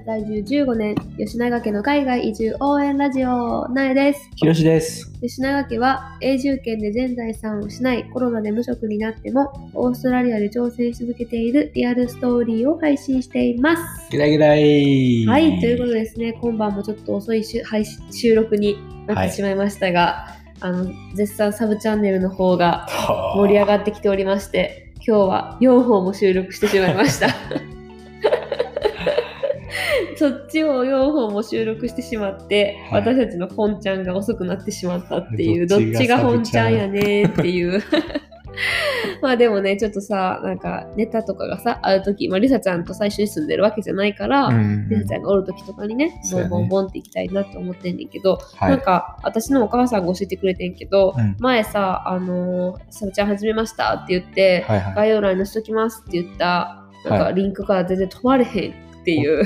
在住15年、吉永家の海外移住応援ラジオ、なえです。ひろしです。吉永家は永住権で全財産を失い、コロナで無職になっても、オーストラリアで挑戦し続けているリアルストーリーを配信しています。ギラギラいはい、ということでですね、今晩もちょっと遅いしゅ配信収録になってしまいましたが、あの絶賛サブチャンネルの方が盛り上がってきておりまして、今日は4本も収録してしまいました。そっちを4本も収録してしまって、はい。私たちの本ちゃんが遅くなってしまったっていう、どどっちが本ちゃんやねっていう。まあでもね、ちょっとさ、なんかネタとかがさ、あるとき、まあ、リサちゃんと最初に住んでるわけじゃないから、うんリサちゃんがおるときとかにね、ボンボンボンって行きたいなって思ってんねんけど、はい。なんか私のお母さんが教えてくれてんけど、うん。前さ、あのー、サブちゃん始めましたって言って、はいはい。概要欄に載せときますって言った、なんかはい。リンクから全然飛ばれへんっていう、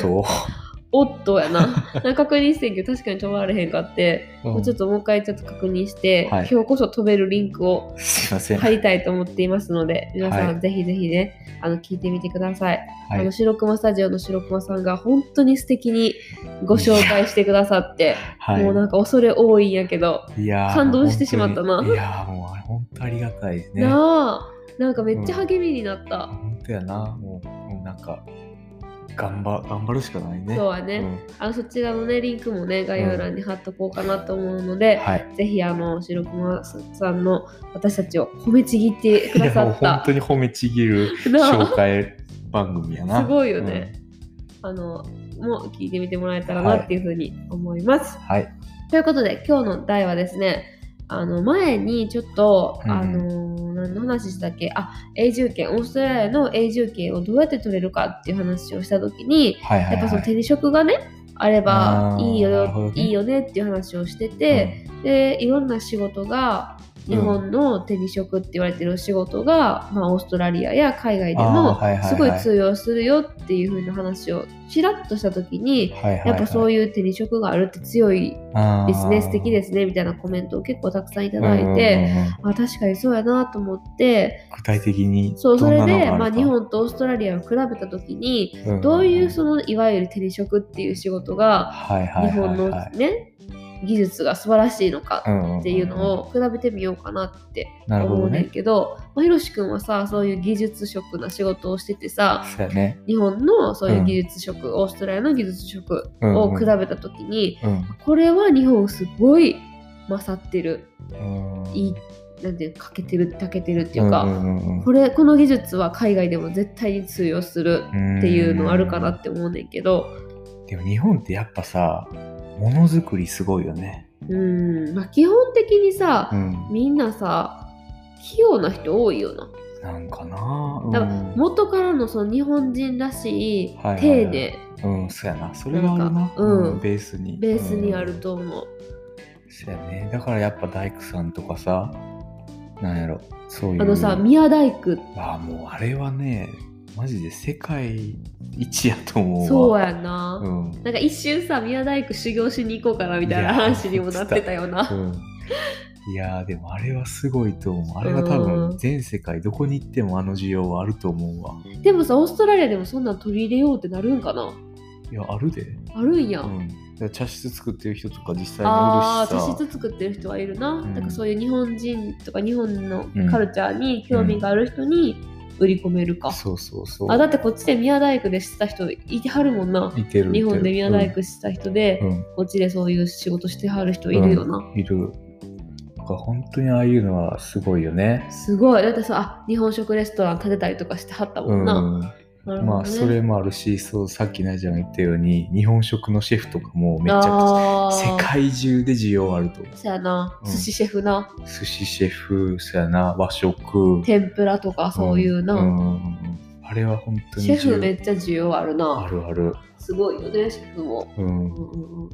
おっとやな。確認してんけど確かに飛ばれへんかって、ともうちょっともう一回ちょっと確認して、はい今日こそ飛べるリンクをすいません。貼りたいと思っていますので、皆さはいんぜひぜひね、あの聞いてみてください。はいあの白熊スタジオの白熊さんが本当に素敵にご紹介してくださって、はい。もうなんか恐れ多いんやけど、感動してしまったないやーもう本当ありがたいですね。なあなんかめっちゃ励みになった、本当やな。もうなんか頑張頑張るしかないね。そうやね、んあのそちらのねリンクもね概要欄に貼っとこうかなと思うので、はい。ぜひあの白熊さんの私たちを褒めちぎってくださった本当に褒めちぎる 紹介番組やな。すごいよね、あのもう聞いてみてもらえたらなっていうふうに思います、うん。はい。ということで今日の題はですねあの前にちょっと、うん。あの何の話したっけ？あ永住権オーストラリアの永住権をどうやって取れるかっていう話をした時にはいはい、はい。やっぱその手に職がねあればいいよね。いいよねっていう話をしてて、でいろんな仕事が日本の手に職って言われてる仕事が、まあ、オーストラリアや海外であもすごい通用するよっていう風な話をちらっとした時にやっぱそういう手に職があるって強いですね素敵すですねみたいなコメントを結構たくさんいただいて、あ確かにそうやなと思って具体的にそうそれで、まあ、日本とオーストラリアを比べた時にうんどういうそのいわゆる手に職っていう仕事が日本のね技術が素晴らしいのかっっていうのを比べてみようかなって思うねんね。けど、まあ、ひろしくんはさそういう技術職な仕事をしててさね。日本のそういう技術職、オーストラリアの技術職を比べた時に、うん。これは日本すごい勝ってるうんいいなんていうかけてるたけてるっていうか、んんうんこれこの技術は海外でも絶対に通用するうんっていうのあるかなって思うねんけどでも日本ってやっぱさ、ものづくりすごいよね。うん、まあ、基本的にさ、うん。みんなさ器用な人多いよな。なんかな。うんだから元からのその日本人らしいはいはいはい丁寧うん、そうやな。それがあるなうんベースに。ベースにあうんると思う。そうやね。だからやっぱ大工さんとかさ、なんやろ、そういう。あのさ宮大工ああ、もうあれはね、マジで世界一やと思うわ。そうやんな。うん。なんか一瞬さ宮大工修行しに行こうかなみたいな話にもなってたよな。うんいやーでもあれはすごいと思う。あれは多うん分全世界どこに行ってもあの需要はあると思うわ。でもさオーストラリアでもそんなん取り入れようってなるんかな？いや、あるで。あるんや。うん。茶室作ってる人とか実際にああおるしさ。茶室作ってる人はいるな、んなんかそういう日本人とか日本のカルチャーに興味がある人に売り込めるか、そうそうそう。あだってこっちで宮大工でしてた人いてはるもんな。日本で宮大工工してた人で、うん。こっちでそういう仕事してはる人いるよな、うんいる。だから本当にああいうのはすごいよね。すごいだってさあ日本食レストラン建てたりとかしてはったもんな、ねまあそれもあるし、そうさっきナイちゃんが言ったように日本食のシェフとかもめちゃくちゃ世界中で需要あると思う。そやな。うん。寿司シェフな、寿司シェフ、そやな、和食。天ぷらとかそういうな、んん。んあれは本当にシェフ重めっちゃ需要あるな。あるある。すごいよねシェフも、うん。うんうんうんうん。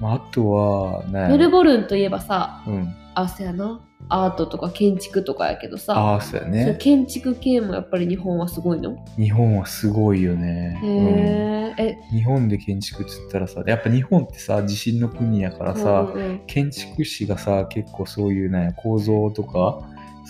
まあ、あとは、ね。メルボルンといえばさうん。あそうやな。アートとか建築とかやけどさ。ああ、そうやそうね。建築系もやっぱり日本はすごいの？日本はすごいよね。へえ、えうん。日本で建築っつったらさ、やっぱ日本ってさ、地震の国やからさ、うんうん建築士がさ、結構そういうね、構造とか、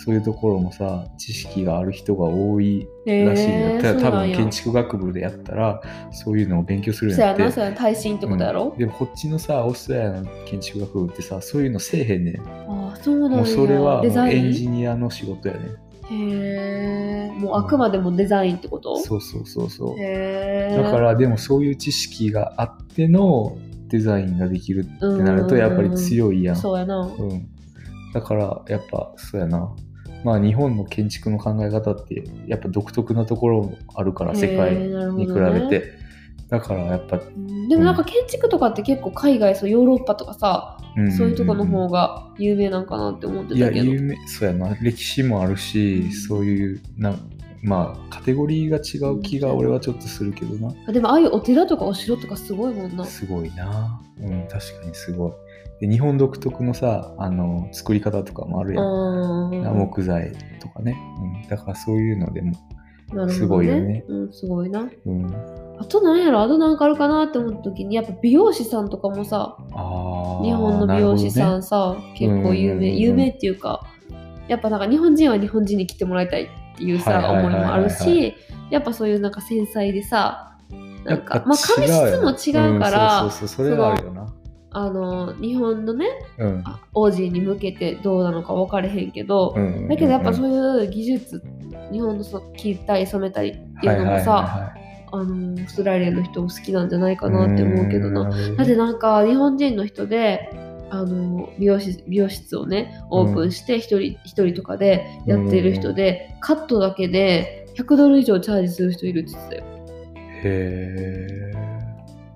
そういうところもさ知識がある人が多いへらしいんだただ多分建築築学部でやったらそういうのを勉強するんそうややって。なそうやな耐震ってことやろ？うん、でもこっちのさオーストラリアの建築学部ってさそういうのせえへんねん。ああそうなんや。もうそれはもうデザイン？エンジニアの仕事やね。へえもうあくまでもデザインってこと？そうそうそうそう。へえだからでもそういう知識があってのデザインができるってなるとやっぱり強いやん。そうやな。うん。だからやっぱそうやな。まあ日本の建築の考え方ってやっぱ独特なところもあるから世界に比べて。だからやっぱ、うんでもなんか建築とかって結構海外そうヨーロッパとかさ、んんんそういうとこの方が有名なんかなって思っていやたけど有名そうやな歴史もあるしそういうなまあカテゴリーが違う気が俺はちょっとするけどな。あでもああいうお寺とかお城とかすごいもんなすごいな。うん、確かにすごい。で日本独特のさ、あの、作り方とかもあるやん。うん木材とかね。うん、だからそういうのでも、すごいよねうんすごいなうん。あとなんやろあとなんかあるかなって思った時にやっぱ美容師さんとかもさ。日本の美容師さんさ、結構有名、有名っていうかやっぱなんか日本人は日本人に来てもらいたいっていうさ思いもあるしやっぱそういうなんか繊細でさなんかまあ髪質も違うから、うんそうそうそう、それはあるよな。あの日本のねうん。あ王子に向けてどうなのか分かれへんけど、うんうんうんうんだけどやっぱそういう技術日本のそ切ったり染めたりっていうのもさ、はいはいはいはいあのオーストラリアの人も好きなんじゃないかなって思うけどな。うんだってなんか日本人の人であの美容室美容室をねオープンして一人一人とかでやってる人で、カットだけで100ドル以上チャージする人いるって言ってたよ。へえ。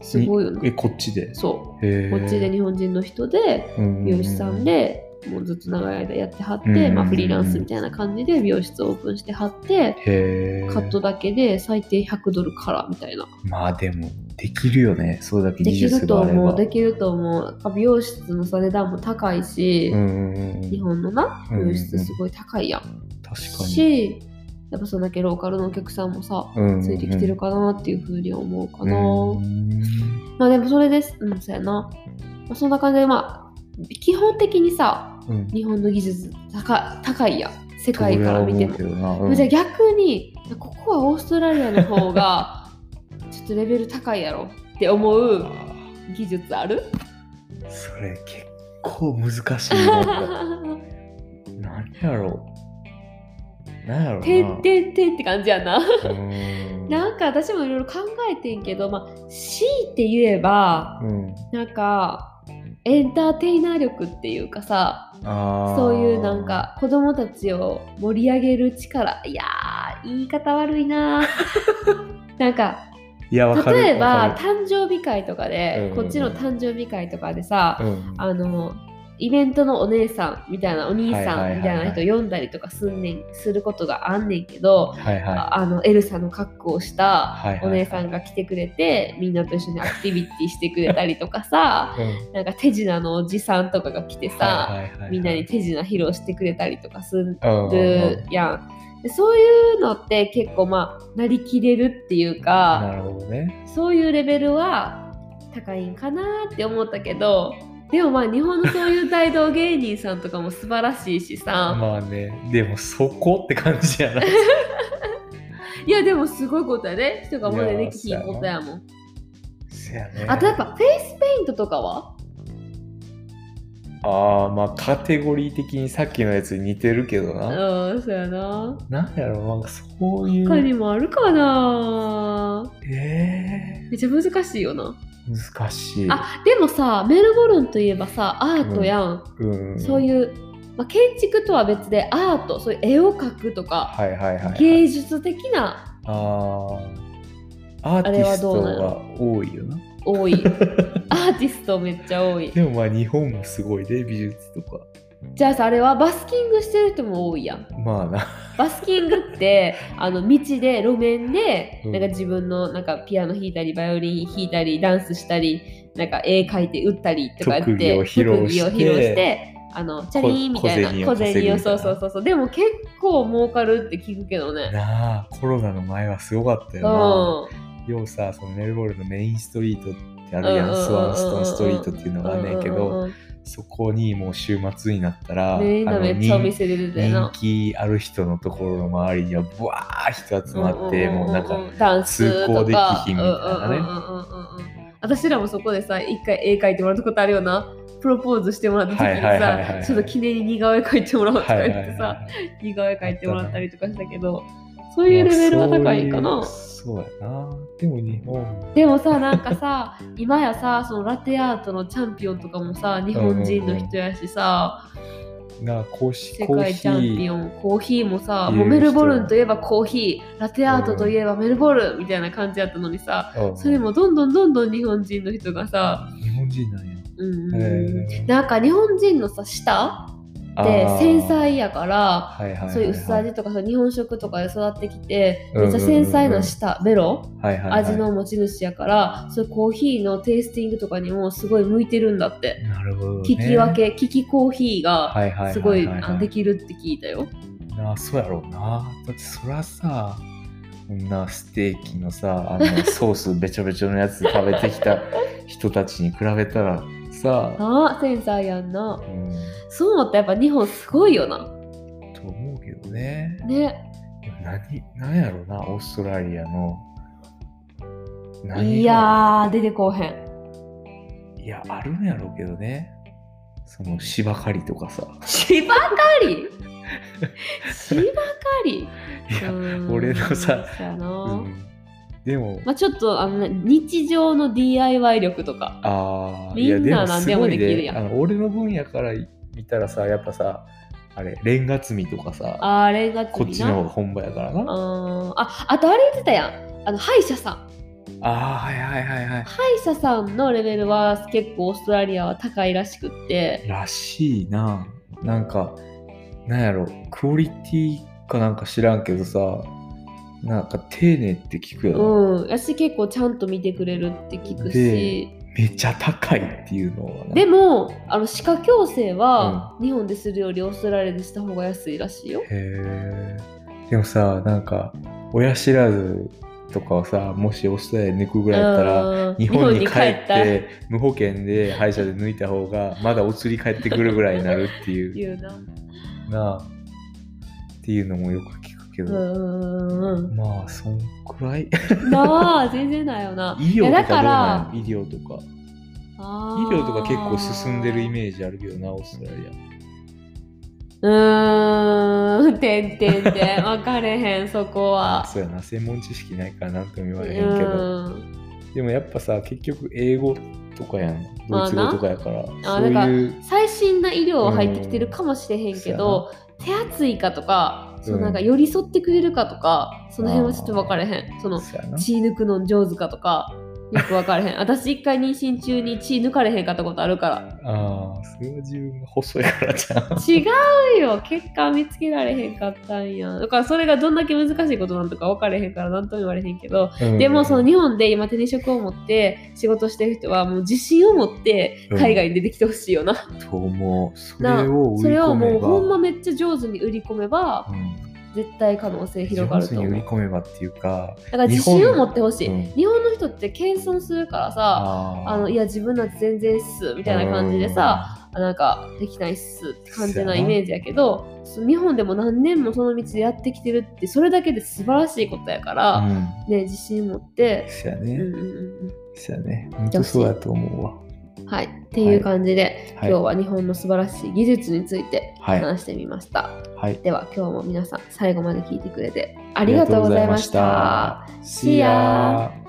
すごいよね。え、こっちで？そう。こっちで日本人の人で美美容師さんでもうずっと長い間やってはって、うんまあ、フリーランスみたいな感じで美容室をオープンしてはって。カットだけで最低100ドルからみたいな。まあでも、できるよね。それだけ技できると術があれば。思う、できると思う。美容室のさ値段も高いし、日本のなうん美容室すごい高いやん。確かに。し、やっぱそれだけローカルのお客さんもさ、うんついてきてるかなっていうふうに思うかうな。んまあでもそれです。うん、そうやな。まあ、そんな感じで、まあ、基本的にさ、うん。日本の技術高高いやん。世界から見てもじゃあ逆に、ここはオーストラリアの方が、ちょっとレベル高いやろって思う技術ある？それ結構難しいな。何やろう。何やろ。てんてんてんって感じやな。うんなんか私もいろいろ考えてんけど、まあ、強いて言えば、うん。なんか、エンターテイナー力っていうかさ、そういうなん。か子供たちを盛り上げる力、いやー、言い方悪いな なんか、いや。例えば誕生日会とかで、うんこっちの誕生日会とかでさ、るうんあの、イベントのお姉さんみたいなお兄さんみたいな人呼んだりとかすんねんすることがあんねんけど、はいはああのエルサの格好をしたお姉さんが来てくれてみんなと一緒にアクティビティしてくれたりとかさい。うんなんか手品のおじさんとかが来てさ、はいはいはいはいみんなに手品披露してくれたりとかするやん。でそういうのって結構まあなりきれるっていうかなるほどね。そういうレベルは高いんかなって思ったけどでもまあ日本のそういう大道芸人さんとかも素晴らしいしさ、まあね、でもそこって感じじゃない。いやでもすごいことやね人がまでできひんことやもん。せやね。あとやっぱフェイスペイントとかは？ああ、まあカテゴリー的にさっきのやつに似てるけどな。うんそうやな。なんやろう、なんかそういう。他にもあるかなえめっちゃ難しいよな。ー、難しい。あでもさメルボルンといえばさアートやん、うん、そういう、まあ、建築とは別でアートそういう絵を描くとか、はいはいはい、はい。芸術的なああ。アーティストが多いよな。多い アーティストめっちゃ多いでもまあ日本もすごいで、美術とか。じゃあさあれはバスキングしてる人も多いやん。まあな。バスキングってあの道で路面でうん。なんか自分のなんかピアノ弾いたりバイオリン弾いたりダンスしたりなんか絵描いて打ったりとかやって特技を披露してあのチャリーンみたいな。小銭をそうそうそうそう。でも結構儲かるって聞くけどね。なあ、コロナの前はすごかったうよん。な。ようさ、そのメルボルンのメインストリートってあるやん、スワンストンストリートっていうのがあんねんけうんうんど、うんそこにもう週末になったら、みんなめっちゃお人。気ある人のところの周りにはブワー人集まって、もうなんかダンスとか。通行できひんみたいなね。私らもそこでさ一回絵描いてもらったことあるよなプロポーズしてもらった時にさちょっと記念に似顔絵描いてもらおうとかはい言ってさ似顔絵描いてもらったりとかしたけどそういうレベルは高いんかな。そうやな。でも日本、でもさなんかさ 今やさそのラテアートのチャンピオンとかもさ日本人の人やしさ、な公式世界チャンピン。オンコーヒーもさもうメルボルンといえばコーヒーラテアートといえばメルボルンみたいな感じやったのにさうん。それもどんどんどんどん日本人の人がさ、日本人なんや。うんなんか日本人のさ舌って繊細やからそういう薄味とかさ日本食とかで育ってきてめっちゃ繊細な舌ベロ味の持ち主やからそういうコーヒーのテイスティングとかにもすごい向いてるんだって。なるほど、ね。聞き分け聞きコーヒーがすごいあできるって聞いたよ。なあそうやろうな。だってそらさ、こんなステーキのさ、あのソースべちょべちょのやつ食べてきた人たちに比べたらさ、あ繊細やんな。うん、そう思った。らやっぱ日本すごいよな。と思うけどね。ね。でも何、何やろうな、オーストラリアの。いやー出てこうへん。いや、あるんやろうけどね。その芝刈りとかさ。芝刈り？芝刈り？いや、俺のさ、でも、まあちょっとあのね日常の DIY 力とか。ああ、みんな何でもできるやん。あの俺の分野から見たらさ、やっぱさ、あれ、レンガ積みとかさ、あれがこっちの方が本場やからな。ああああとあれ言ってたやん。あの歯医者さん。あー、はいはいはいはい。歯医者さんのレベルは結構オーストラリアは高いらしくって。らしいな。なんか、なんやろ、クオリティかなんか知らんけどさ、なんか丁寧って聞くよな。うん。私結構ちゃんと見てくれるって聞くし。めっちゃ高いっていうのはね。でもあの歯科矯正は日本でするよりオーストラリアでした方が安いらしいよ。へえ。でもさ、なんか、親知らずとかをさ、もしオーストラリアで抜くぐらいだったら、うん。日本に帰って無保険で歯医者で抜いた方がまだお釣り返ってくるぐらいになるっていう。な。っていうのもよく聞くけうど、んうんまあそんくらい？うんなあ全然ないよな。医療とか医療とか。医療とか結構進んでるイメージあるけどなオーストラリうーん、てんてんてん、分かれへん、そこアは。そうやな。専門知識ないから何とも言うわれへんけど。ん。でもやっぱさ結局英語とかやん。ドイツ語とかやから。あそういう。最新な医療は入ってきてるかもしれへんけど、手厚いかとか、そのなんか寄り添ってくれるかとか、その辺はちょっと分かれへん。その血抜くの上手かとか、よく分かれへん。私一回妊娠中に血抜かれへんかったことあるから。ああそれは自分が細いからじゃん違うよ血管見つけられへんかったんや。だからそれがどんだけ難しいことなんとか分かれへんから何とも言われへんけど、でもその日本で今手に職を持って仕事してる人はもう自信を持って海外に出てきてほしいよな。と思うそれなを売それをもうほんまめっちゃ上手に売り込めばうん絶対可能性広がると思う。込めばっていうかだから自信を持ってほしい。日本うん。日本の人って謙遜するからさ、ああのいや自分なんて全然っすみたいな感じでさ、あなんかできないっすって感じなイメージやけど日本でも何年もその道でやってきてるってそれだけで素晴らしいことやから、うん。ね、自信持って、そやね、うんうんうんそやね。本当そうやと思うわ。うん、はい。っていう感じで、はい。今日は日本の素晴らしい技術についてはい。話してみました、はい。では今日も皆さん最後まで聞いてくれてありがとうございました。See ya!